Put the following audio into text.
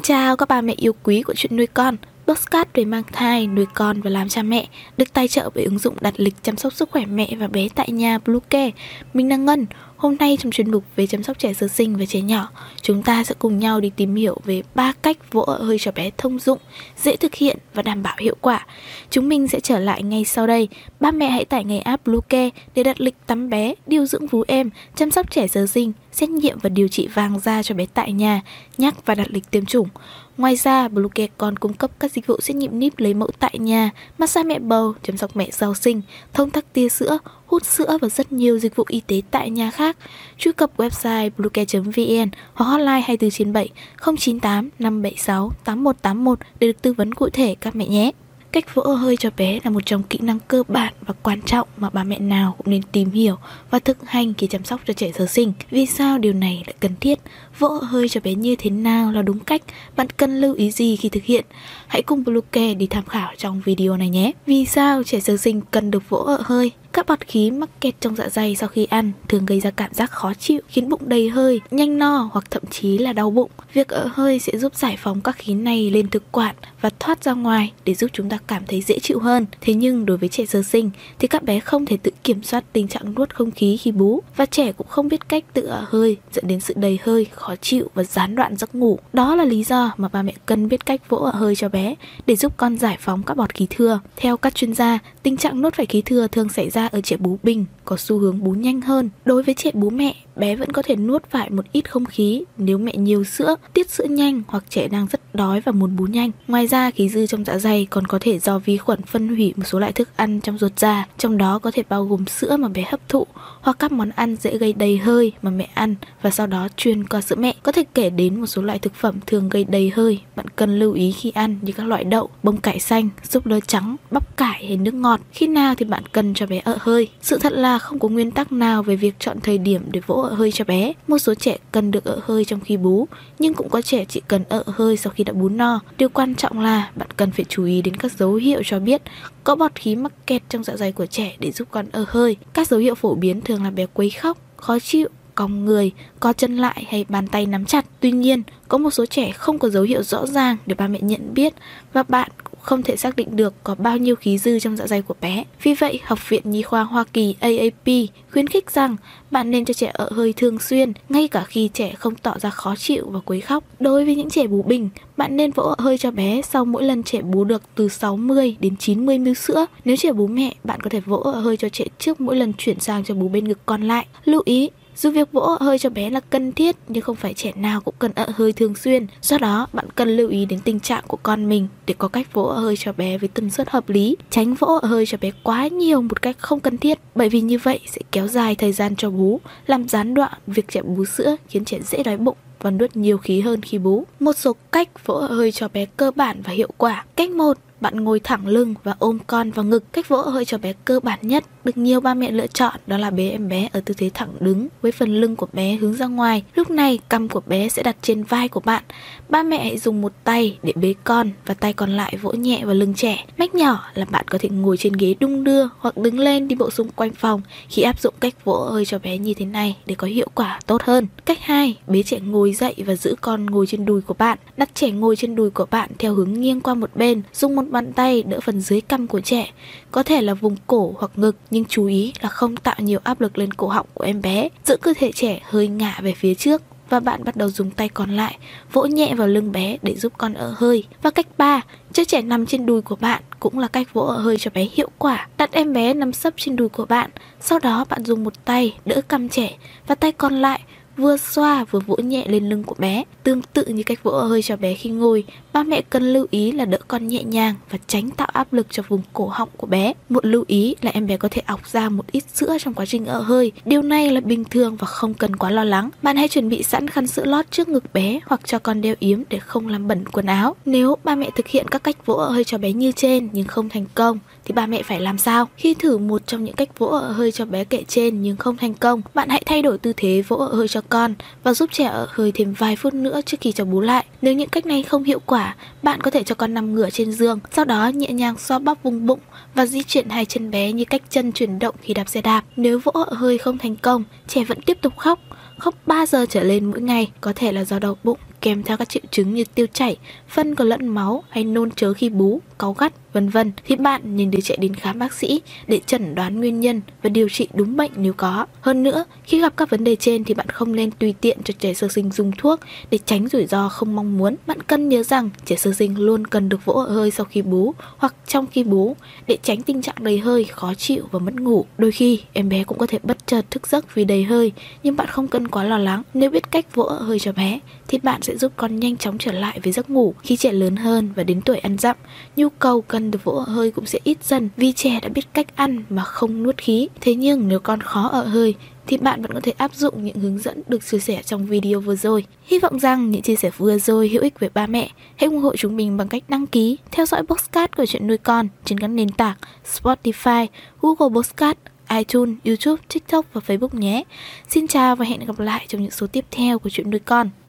Xin chào các bà mẹ yêu quý của chuyện nuôi con Postcard về mang thai, nuôi con và làm cha mẹ được tài trợ bởi ứng dụng đặt lịch chăm sóc sức khỏe mẹ và bé tại nhà Bluecare. Mình là Ngân, Hôm nay trong chuyên mục về chăm sóc trẻ sơ sinh và trẻ nhỏ, chúng ta sẽ cùng nhau đi tìm hiểu về ba cách vỗ ở hơi cho bé thông dụng, dễ thực hiện và đảm bảo hiệu quả. Chúng mình sẽ trở lại ngay sau đây. Ba mẹ hãy tải ngay app Bluecare để đặt lịch tắm bé, điều dưỡng vú em, chăm sóc trẻ sơ sinh, xét nghiệm và điều trị vàng da cho bé tại nhà, nhắc và đặt lịch tiêm chủng. Ngoài ra, Bluecare còn cung cấp các dịch vụ xét nghiệm níp lấy mẫu tại nhà, massage mẹ bầu, chăm sóc mẹ sau sinh, thông tắc tia sữa, hút sữa và rất nhiều dịch vụ y tế tại nhà khác. Truy cập website bluecare.vn hoặc hotline 2497 098 576 8181 để được tư vấn cụ thể các mẹ nhé. Cách vỗ hơi cho bé là một trong kỹ năng cơ bản và quan trọng mà bà mẹ nào cũng nên tìm hiểu và thực hành khi chăm sóc cho trẻ sơ sinh. Vì sao điều này lại cần thiết? Vỗ hơi cho bé như thế nào là đúng cách? Bạn cần lưu ý gì khi thực hiện? Hãy cùng Bluecare đi tham khảo trong video này nhé. Vì sao trẻ sơ sinh cần được vỗ hơi? Các bọt khí mắc kẹt trong dạ dày sau khi ăn thường gây ra cảm giác khó chịu, khiến bụng đầy hơi, nhanh no hoặc thậm chí là đau bụng. Việc ợ hơi sẽ giúp giải phóng các khí này lên thực quản và thoát ra ngoài để giúp chúng ta cảm thấy dễ chịu hơn. Thế nhưng đối với trẻ sơ sinh thì các bé không thể tự kiểm soát tình trạng nuốt không khí khi bú và trẻ cũng không biết cách tự ợ hơi dẫn đến sự đầy hơi, khó chịu và gián đoạn giấc ngủ. Đó là lý do mà ba mẹ cần biết cách vỗ ợ hơi cho bé để giúp con giải phóng các bọt khí thừa. Theo các chuyên gia, tình trạng nuốt phải khí thừa thường xảy ra ra ở trẻ bú bình có xu hướng bú nhanh hơn. Đối với trẻ bú mẹ, bé vẫn có thể nuốt phải một ít không khí nếu mẹ nhiều sữa, tiết sữa nhanh hoặc trẻ đang rất đói và muốn bú nhanh. Ngoài ra, khí dư trong dạ dày còn có thể do vi khuẩn phân hủy một số loại thức ăn trong ruột già, trong đó có thể bao gồm sữa mà bé hấp thụ hoặc các món ăn dễ gây đầy hơi mà mẹ ăn và sau đó truyền qua sữa mẹ. Có thể kể đến một số loại thực phẩm thường gây đầy hơi, bạn cần lưu ý khi ăn như các loại đậu, bông cải xanh, súp lơ trắng, bắp cải hay nước ngọt. Khi nào thì bạn cần cho bé ợ hơi? Sự thật là không có nguyên tắc nào về việc chọn thời điểm để vỗ ợ hơi cho bé. Một số trẻ cần được ợ hơi trong khi bú, nhưng cũng có trẻ chỉ cần ợ hơi sau khi đã bú no. Điều quan trọng là bạn cần phải chú ý đến các dấu hiệu cho biết có bọt khí mắc kẹt trong dạ dày của trẻ để giúp con ợ hơi. Các dấu hiệu phổ biến thường là bé quấy khóc, khó chịu, cong người, co chân lại hay bàn tay nắm chặt. Tuy nhiên, có một số trẻ không có dấu hiệu rõ ràng để ba mẹ nhận biết và bạn không thể xác định được có bao nhiêu khí dư trong dạ dày của bé. Vì vậy, Học viện Nhi khoa Hoa Kỳ AAP khuyến khích rằng bạn nên cho trẻ ở hơi thường xuyên, ngay cả khi trẻ không tỏ ra khó chịu và quấy khóc. Đối với những trẻ bú bình, bạn nên vỗ hơi cho bé sau mỗi lần trẻ bú được từ 60 đến 90 ml sữa. Nếu trẻ bú mẹ, bạn có thể vỗ hơi cho trẻ trước mỗi lần chuyển sang cho bú bên ngực còn lại. Lưu ý, dù việc vỗ hơi cho bé là cần thiết nhưng không phải trẻ nào cũng cần ợ hơi thường xuyên. Do đó, bạn cần lưu ý đến tình trạng của con mình để có cách vỗ hơi cho bé với tần suất hợp lý. Tránh vỗ hơi cho bé quá nhiều một cách không cần thiết bởi vì như vậy sẽ kéo dài thời gian cho bú, làm gián đoạn việc trẻ bú sữa khiến trẻ dễ đói bụng và nuốt nhiều khí hơn khi bú. Một số cách vỗ hơi cho bé cơ bản và hiệu quả. Cách 1 bạn ngồi thẳng lưng và ôm con vào ngực. Cách vỗ hơi cho bé cơ bản nhất được nhiều ba mẹ lựa chọn đó là bế em bé ở tư thế thẳng đứng với phần lưng của bé hướng ra ngoài. Lúc này cằm của bé sẽ đặt trên vai của bạn. Ba mẹ hãy dùng một tay để bế con và tay còn lại vỗ nhẹ vào lưng trẻ. Mách nhỏ là bạn có thể ngồi trên ghế đung đưa hoặc đứng lên đi bộ xung quanh phòng khi áp dụng cách vỗ hơi cho bé như thế này để có hiệu quả tốt hơn. Cách 2, bế trẻ ngồi dậy và giữ con ngồi trên đùi của bạn. Đặt trẻ ngồi trên đùi của bạn theo hướng nghiêng qua một bên, dùng một bàn tay đỡ phần dưới cằm của trẻ, có thể là vùng cổ hoặc ngực nhưng chú ý là không tạo nhiều áp lực lên cổ họng của em bé. Giữ cơ thể trẻ hơi ngả về phía trước và bạn bắt đầu dùng tay còn lại vỗ nhẹ vào lưng bé để giúp con ở hơi. Và cách 3, cho trẻ nằm trên đùi của bạn cũng là cách vỗ ở hơi cho bé hiệu quả. Đặt em bé nằm sấp trên đùi của bạn, sau đó bạn dùng một tay đỡ cằm trẻ và tay còn lại vừa xoa vừa vỗ nhẹ lên lưng của bé. Tương tự như cách vỗ ở hơi cho bé khi ngồi, ba mẹ cần lưu ý là đỡ con nhẹ nhàng và tránh tạo áp lực cho vùng cổ họng của bé. Một lưu ý là em bé có thể ọc ra một ít sữa trong quá trình ợ hơi. Điều này là bình thường và không cần quá lo lắng. Bạn hãy chuẩn bị sẵn khăn sữa lót trước ngực bé hoặc cho con đeo yếm để không làm bẩn quần áo. Nếu ba mẹ thực hiện các cách vỗ hơi cho bé như trên nhưng không thành công thì ba mẹ phải làm sao? Khi thử một trong những cách vỗ hơi cho bé kể trên nhưng không thành công, bạn hãy thay đổi tư thế vỗ hơi cho con và giúp trẻ ở hơi thêm vài phút nữa trước khi cho bú lại. Nếu những cách này không hiệu quả, bạn có thể cho con nằm ngửa trên giường, sau đó nhẹ nhàng xoa bóp vùng bụng và di chuyển hai chân bé như cách chân chuyển động khi đạp xe đạp. Nếu vỗ hơi không thành công, trẻ vẫn tiếp tục khóc, khóc 3 giờ trở lên mỗi ngày, có thể là do đau bụng, kèm theo các triệu chứng như tiêu chảy, phân có lẫn máu hay nôn chớ khi bú, cáu gắt, vân vân thì bạn nên đưa trẻ đến khám bác sĩ để chẩn đoán nguyên nhân và điều trị đúng bệnh nếu có. Hơn nữa, khi gặp các vấn đề trên thì bạn không nên tùy tiện cho trẻ sơ sinh dùng thuốc để tránh rủi ro không mong muốn. Bạn cần nhớ rằng trẻ sơ sinh luôn cần được vỗ hơi sau khi bú hoặc trong khi bú để tránh tình trạng đầy hơi, khó chịu và mất ngủ. Đôi khi em bé cũng có thể bất chợt thức giấc vì đầy hơi, nhưng bạn không cần quá lo lắng. Nếu biết cách vỗ hơi cho bé thì bạn sẽ giúp con nhanh chóng trở lại với giấc ngủ khi trẻ lớn hơn và đến tuổi ăn dặm. Nhu cầu cần được vỗ hơi cũng sẽ ít dần vì trẻ đã biết cách ăn mà không nuốt khí. Thế nhưng nếu con khó ở hơi thì bạn vẫn có thể áp dụng những hướng dẫn được chia sẻ trong video vừa rồi. Hy vọng rằng những chia sẻ vừa rồi hữu ích với ba mẹ. Hãy ủng hộ chúng mình bằng cách đăng ký, theo dõi Boxcat của chuyện nuôi con trên các nền tảng Spotify, Google Boxcat, iTunes, YouTube, TikTok và Facebook nhé. Xin chào và hẹn gặp lại trong những số tiếp theo của chuyện nuôi con.